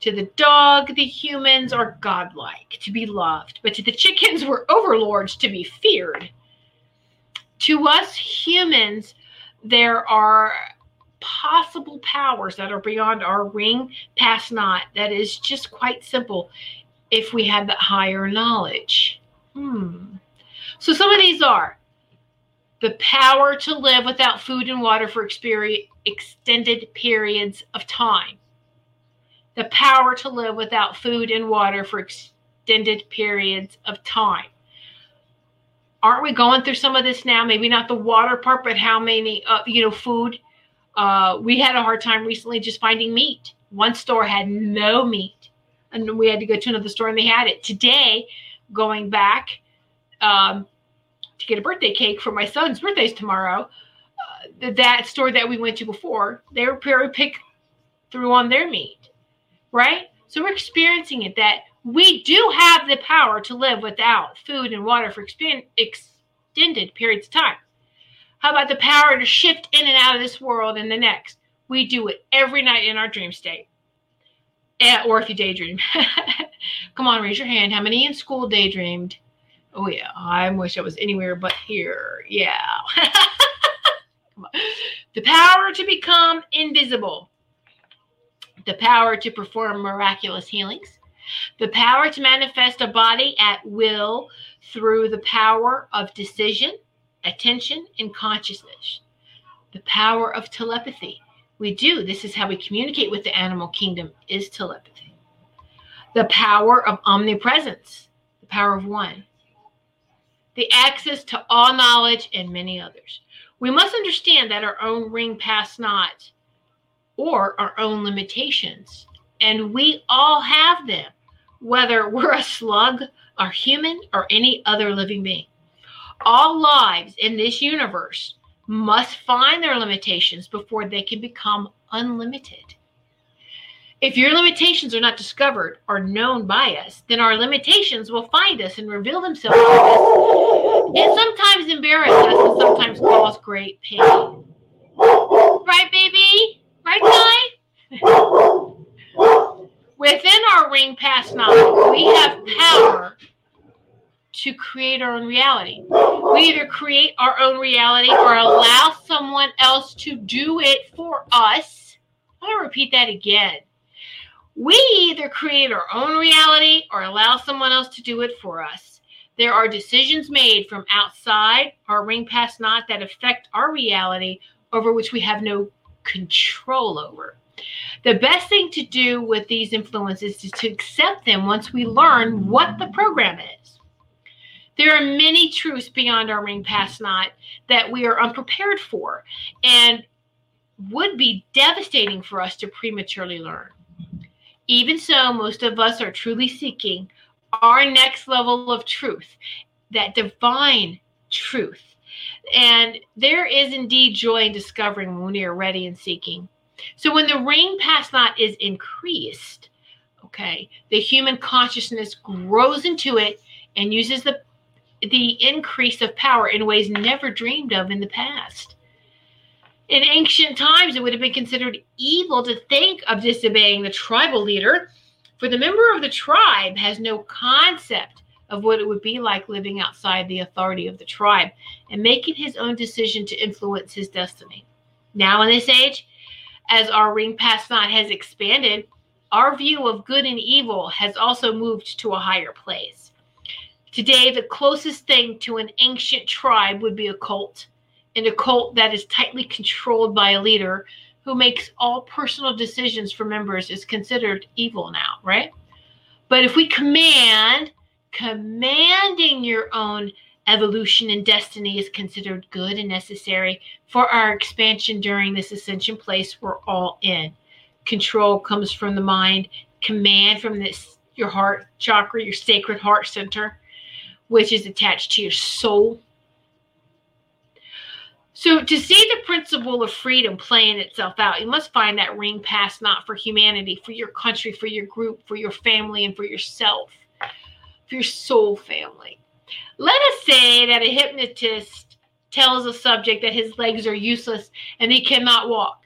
To the dog, the humans are godlike, to be loved, but to the chickens, we're overlords to be feared. To us humans, there are possible powers that are beyond our ring pass not that is just quite simple if we had that higher knowledge. Hmm. So some of these are the power to live without food and water for extended periods of time. The power to live without food and water for extended periods of time. Aren't we going through some of this now? Maybe not the water part, but how many, uh, you know, food. Uh, we had a hard time recently just finding meat. One store had no meat, and we had to go to another store and they had it. Today, going back, um, to get a birthday cake for my son's birthday's tomorrow. Uh, that store that we went to before, they were very pick through on their meat, right? So we're experiencing it that we do have the power to live without food and water for extended periods of time. How about the power to shift in and out of this world and the next? We do it every night in our dream state. Eh, or if you daydream. *laughs* Come on, raise your hand. How many in school daydreamed? Oh yeah, I wish I was anywhere but here. Yeah. *laughs* the power to become invisible. The power to perform miraculous healings. The power to manifest a body at will through the power of decision, attention, and consciousness. The power of telepathy. We do. This is how we communicate with the animal kingdom is telepathy. The power of omnipresence. The power of one the access to all knowledge, and many others. We must understand that our own ring pass not or our own limitations, and we all have them, whether we're a slug, a human, or any other living being. All lives in this universe must find their limitations before they can become unlimited. If your limitations are not discovered or known by us, then our limitations will find us and reveal themselves to us, and sometimes embarrass us and sometimes cause great pain. Right, baby? Right, guy? Within our ring pass knowledge, we have power to create our own reality. We either create our own reality or allow someone else to do it for us. I'm going to repeat that again. We either create our own reality or allow someone else to do it for us. There are decisions made from outside our ring pass not that affect our reality over which we have no control over. The best thing to do with these influences is to accept them once we learn what the program is. There are many truths beyond our ring pass not that we are unprepared for and would be devastating for us to prematurely learn. Even so, most of us are truly seeking our next level of truth, that divine truth. And there is indeed joy in discovering when we are ready and seeking. So when the ring pass not is increased, okay, the human consciousness grows into it and uses the the increase of power in ways never dreamed of in the past. In ancient times, it would have been considered evil to think of disobeying the tribal leader, for the member of the tribe has no concept of what it would be like living outside the authority of the tribe and making his own decision to influence his destiny. Now, in this age, as our ring pass not has expanded, our view of good and evil has also moved to a higher place. Today, the closest thing to an ancient tribe would be a cult in a cult that is tightly controlled by a leader who makes all personal decisions for members is considered evil now, right? But if we command, commanding your own evolution and destiny is considered good and necessary for our expansion during this ascension place we're all in. Control comes from the mind, command from this your heart chakra, your sacred heart center, which is attached to your soul so, to see the principle of freedom playing itself out, you must find that ring pass not for humanity, for your country, for your group, for your family, and for yourself, for your soul family. Let us say that a hypnotist tells a subject that his legs are useless and he cannot walk.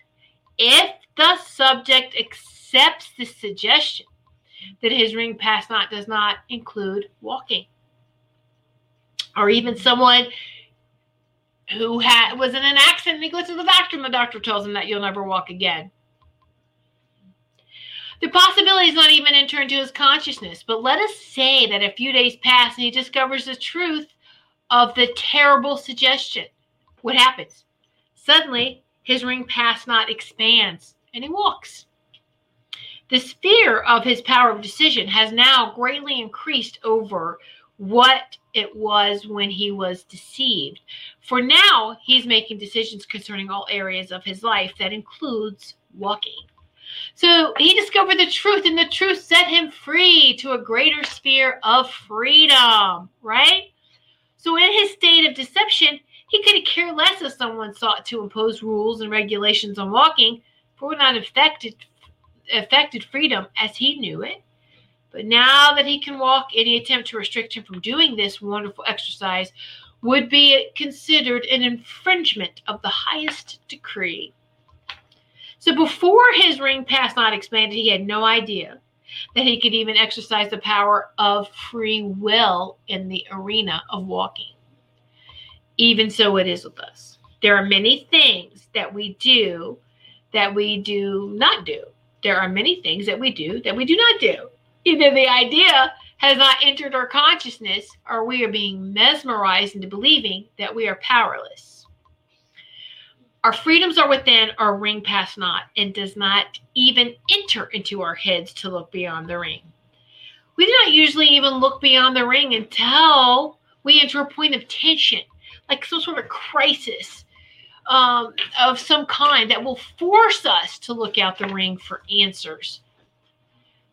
If the subject accepts the suggestion that his ring pass not does not include walking, or even someone who had was in an accident and he goes to the doctor and the doctor tells him that you'll never walk again. The possibility is not even entered into his consciousness, but let us say that a few days pass and he discovers the truth of the terrible suggestion. What happens? Suddenly, his ring pass not expands and he walks. The sphere of his power of decision has now greatly increased over what it was when he was deceived. For now, he's making decisions concerning all areas of his life that includes walking. So he discovered the truth, and the truth set him free to a greater sphere of freedom, right? So, in his state of deception, he could care less if someone sought to impose rules and regulations on walking, for it not affected, affected freedom as he knew it. But now that he can walk, any attempt to restrict him from doing this wonderful exercise would be considered an infringement of the highest decree. So before his ring pass not expanded, he had no idea that he could even exercise the power of free will in the arena of walking. Even so, it is with us. There are many things that we do that we do not do. There are many things that we do that we do not do. Either the idea has not entered our consciousness or we are being mesmerized into believing that we are powerless. Our freedoms are within our ring pass not and does not even enter into our heads to look beyond the ring. We do not usually even look beyond the ring until we enter a point of tension, like some sort of crisis um, of some kind that will force us to look out the ring for answers.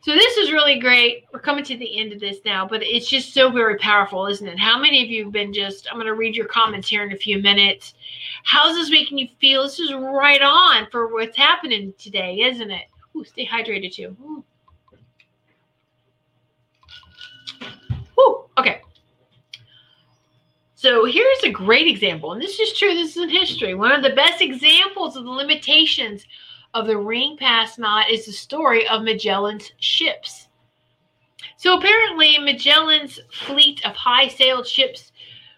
So this is really great. We're coming to the end of this now, but it's just so very powerful, isn't it? How many of you have been just, I'm going to read your comments here in a few minutes. How's this making you feel? This is right on for what's happening today, isn't it? Ooh, stay hydrated too. Ooh. Ooh, okay. So here's a great example, and this is true, this is in history. One of the best examples of the limitations of the Ring Pass Not is the story of Magellan's ships. So apparently, Magellan's fleet of high sailed ships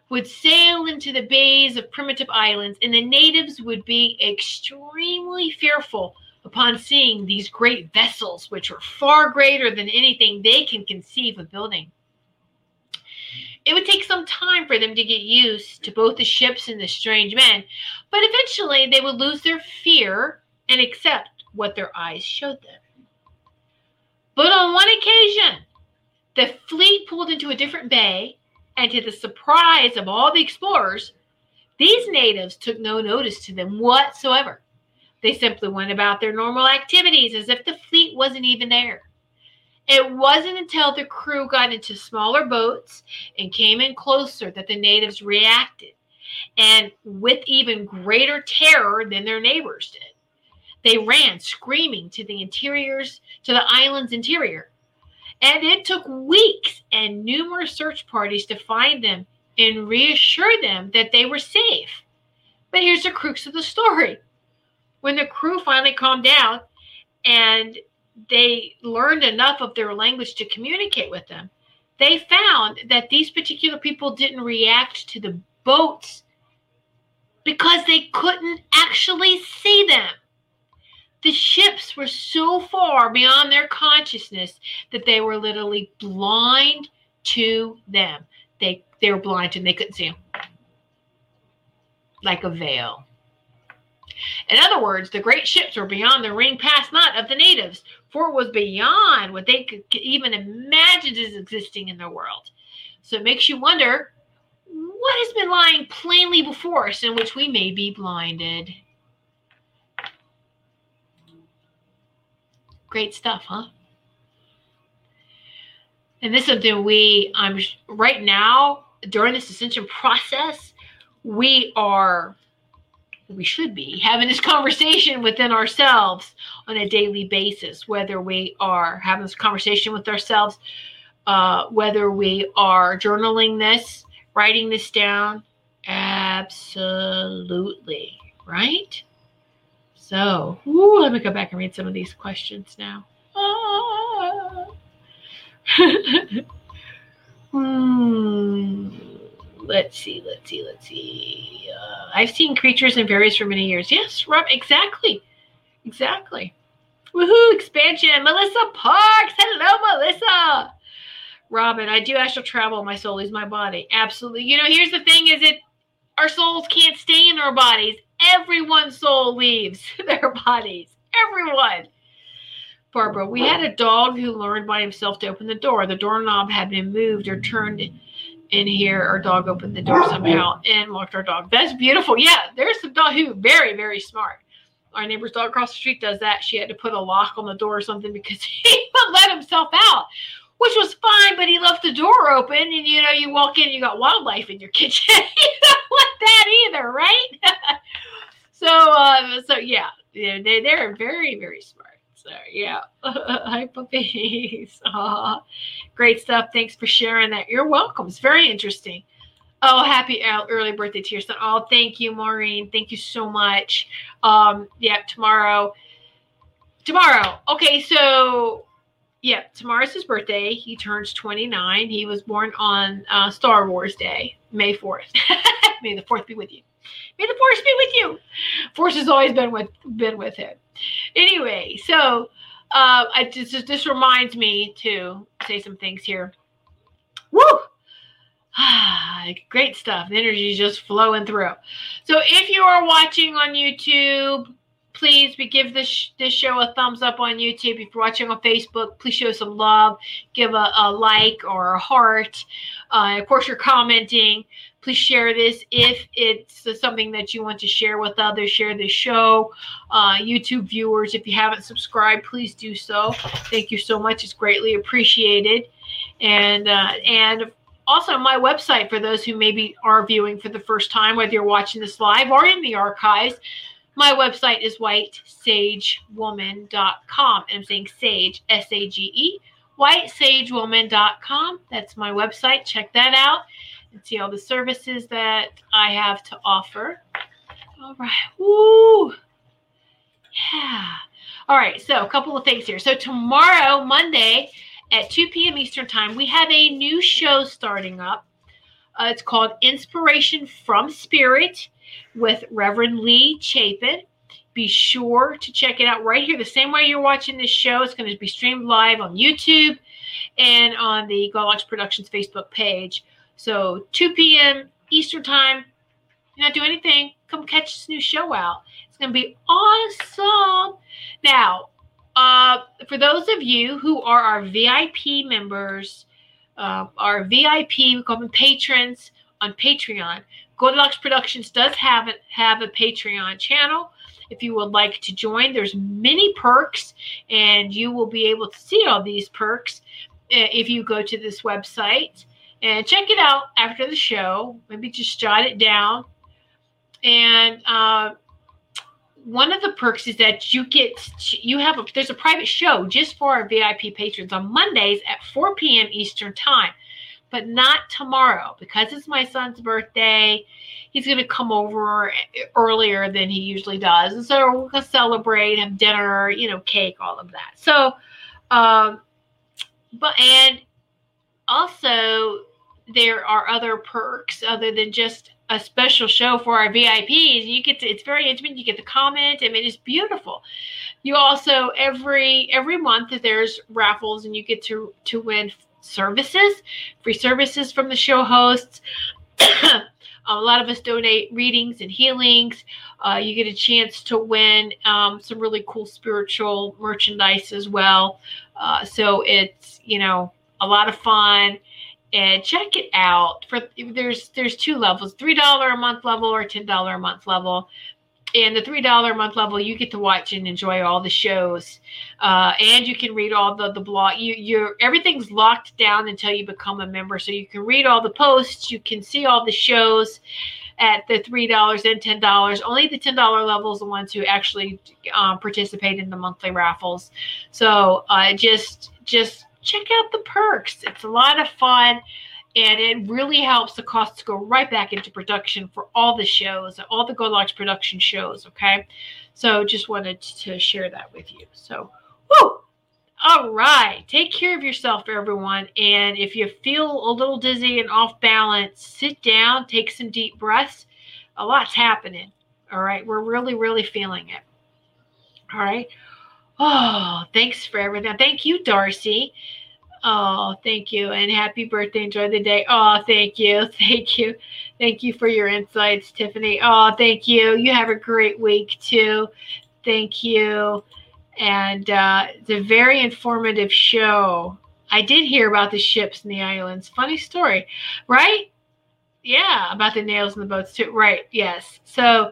would sail into the bays of primitive islands, and the natives would be extremely fearful upon seeing these great vessels, which were far greater than anything they can conceive of building. It would take some time for them to get used to both the ships and the strange men, but eventually they would lose their fear and accept what their eyes showed them. But on one occasion, the fleet pulled into a different bay, and to the surprise of all the explorers, these natives took no notice to them whatsoever. They simply went about their normal activities as if the fleet wasn't even there. It wasn't until the crew got into smaller boats and came in closer that the natives reacted, and with even greater terror than their neighbors did. They ran screaming to the interiors, to the island's interior. And it took weeks and numerous search parties to find them and reassure them that they were safe. But here's the crux of the story. When the crew finally calmed down and they learned enough of their language to communicate with them, they found that these particular people didn't react to the boats because they couldn't actually see them. The ships were so far beyond their consciousness that they were literally blind to them. They they were blind and they couldn't see them. like a veil. In other words, the great ships were beyond the ring pass not of the natives, for it was beyond what they could even imagine as existing in the world. So it makes you wonder what has been lying plainly before us in which we may be blinded. Great stuff, huh? And this is something we, I'm right now during this ascension process, we are, we should be having this conversation within ourselves on a daily basis, whether we are having this conversation with ourselves, uh, whether we are journaling this, writing this down. Absolutely, right? So, ooh, let me go back and read some of these questions now. Ah. *laughs* hmm. Let's see, let's see, let's see. Uh, I've seen creatures in various for many years. Yes, Rob, exactly. Exactly. Woohoo, expansion. Melissa Parks. Hello, Melissa. Robin, I do astral travel. My soul leaves my body. Absolutely. You know, here's the thing is it our souls can't stay in our bodies. Everyone's soul leaves *laughs* their bodies. Everyone. Barbara, we had a dog who learned by himself to open the door. The doorknob had been moved or turned in here. Our dog opened the door somehow and locked our dog. That's beautiful. Yeah, there's some dog who very, very smart. Our neighbor's dog across the street does that. She had to put a lock on the door or something because *laughs* he would let himself out which was fine, but he left the door open, and you know, you walk in, you got wildlife in your kitchen. *laughs* you don't want that either, right? *laughs* so, uh, so yeah, they they're very very smart. So yeah, *laughs* hi puppies. great stuff. Thanks for sharing that. You're welcome. It's very interesting. Oh, happy early birthday to your son. Oh, thank you, Maureen. Thank you so much. Um, yeah, tomorrow. Tomorrow. Okay, so yeah, tomorrow's his birthday. He turns 29. He was born on uh, Star Wars Day, May 4th. *laughs* May the 4th be with you. May the force be with you. Force has always been with been with him. Anyway, so uh, I just this reminds me to say some things here. Woo! *sighs* Great stuff. The energy is just flowing through. So if you are watching on YouTube, please we give this this show a thumbs up on youtube. If you're watching on facebook please show some love. Give a, a like or a heart. Uh, of course you're commenting. Please share this if it's something that you want to share with others. Share this show. Uh, youtube viewers if you haven't subscribed please do so. Thank you so much. It's greatly appreciated. And uh, and also my website for those who maybe are viewing for the first time whether you're watching this live or in the archives my website is whitesagewoman.com. And I'm saying sage, S A G E, whitesagewoman.com. That's my website. Check that out and see all the services that I have to offer. All right. Woo. Yeah. All right. So, a couple of things here. So, tomorrow, Monday at 2 p.m. Eastern Time, we have a new show starting up. Uh, it's called Inspiration from Spirit with Reverend Lee Chapin. Be sure to check it out right here, the same way you're watching this show. It's going to be streamed live on YouTube and on the Goldilocks Productions Facebook page. So 2 p.m. Eastern Time. You're not doing anything. Come catch this new show out. It's going to be awesome. Now, uh, for those of you who are our VIP members, uh, our VIP, we call them patrons on Patreon, Goldilocks Productions does have it have a Patreon channel. If you would like to join, there's many perks, and you will be able to see all these perks uh, if you go to this website and check it out after the show. Maybe just jot it down. And uh, one of the perks is that you get you have a there's a private show just for our VIP patrons on Mondays at 4 p.m. Eastern time but not tomorrow because it's my son's birthday. He's going to come over earlier than he usually does. And so we're going to celebrate, have dinner, you know, cake, all of that. So, um, but, and also there are other perks other than just a special show for our VIPs. You get to, it's very intimate. You get to comment. I mean, it's beautiful. You also every every month there's raffles and you get to to win services, free services from the show hosts. *coughs* a lot of us donate readings and healings. Uh, you get a chance to win um, some really cool spiritual merchandise as well. Uh, so it's you know a lot of fun and check it out for there's there's two levels three dollar a month level or ten dollar a month level and the three dollar a month level you get to watch and enjoy all the shows. Uh, and you can read all the the blog you you're everything's locked down until you become a member. So you can read all the posts you can see all the shows at the three dollars and ten dollars. Only the ten dollar level is the ones who actually um, participate in the monthly raffles. So uh, just just check out the perks. It's a lot of fun and it really helps the costs go right back into production for all the shows, all the Goldilocks production shows. Okay. So just wanted to share that with you. So, whoo! All right. Take care of yourself, everyone. And if you feel a little dizzy and off balance, sit down, take some deep breaths. A lot's happening. All right. We're really, really feeling it. All right. Oh, thanks for everything. Thank you, Darcy. Oh, thank you. And happy birthday. Enjoy the day. Oh, thank you. *laughs* Thank you. Thank you for your insights, Tiffany. Oh, thank you. You have a great week too. Thank you. And uh, it's a very informative show. I did hear about the ships and the islands. Funny story, right? Yeah, about the nails in the boats too. Right. Yes. So,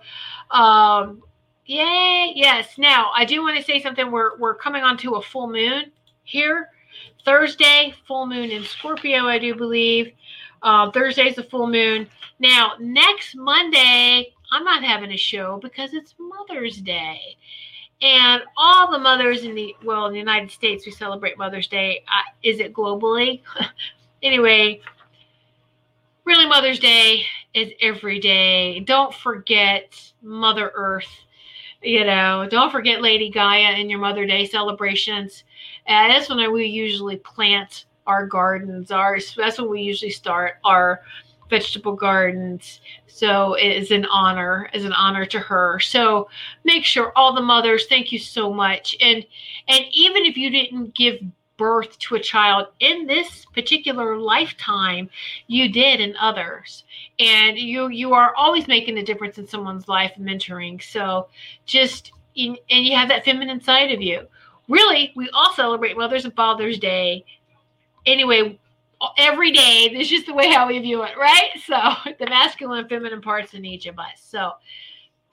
um, Yay! Yes. Now I do want to say something. We're we're coming on to a full moon here. Thursday, full moon in Scorpio, I do believe. Uh, Thursday's the full moon. Now next Monday, I'm not having a show because it's Mother's Day, and all the mothers in the well in the United States we celebrate Mother's Day. Uh, is it globally? *laughs* anyway, really Mother's Day is every day. Don't forget Mother Earth you know, don't forget Lady Gaia in your Mother Day celebrations. And that's when we usually plant our gardens. Our that's when we usually start our vegetable gardens. So it is an honor, as an honor to her. So make sure all the mothers, thank you so much. And and even if you didn't give birth to a child in this particular lifetime you did in others and you you are always making a difference in someone's life mentoring so just and you have that feminine side of you really we all celebrate mother's and father's day anyway every day this is just the way how we view it right *laughs* so the masculine and feminine parts in each of us so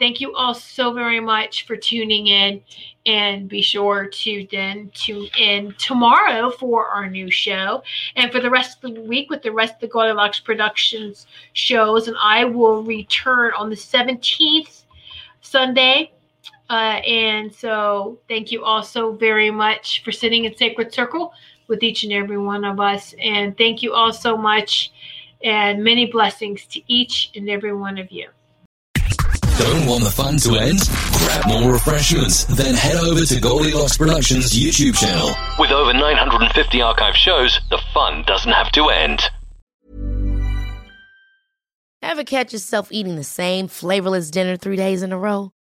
Thank you all so very much for tuning in. And be sure to then tune in tomorrow for our new show. And for the rest of the week with the rest of the Goldilocks Productions shows. And I will return on the 17th Sunday. Uh, and so thank you all so very much for sitting in Sacred Circle with each and every one of us. And thank you all so much. And many blessings to each and every one of you. Don't want the fun to end? Grab more refreshments, then head over to Goldilocks Productions YouTube channel. With over 950 archive shows, the fun doesn't have to end. Ever catch yourself eating the same flavorless dinner three days in a row?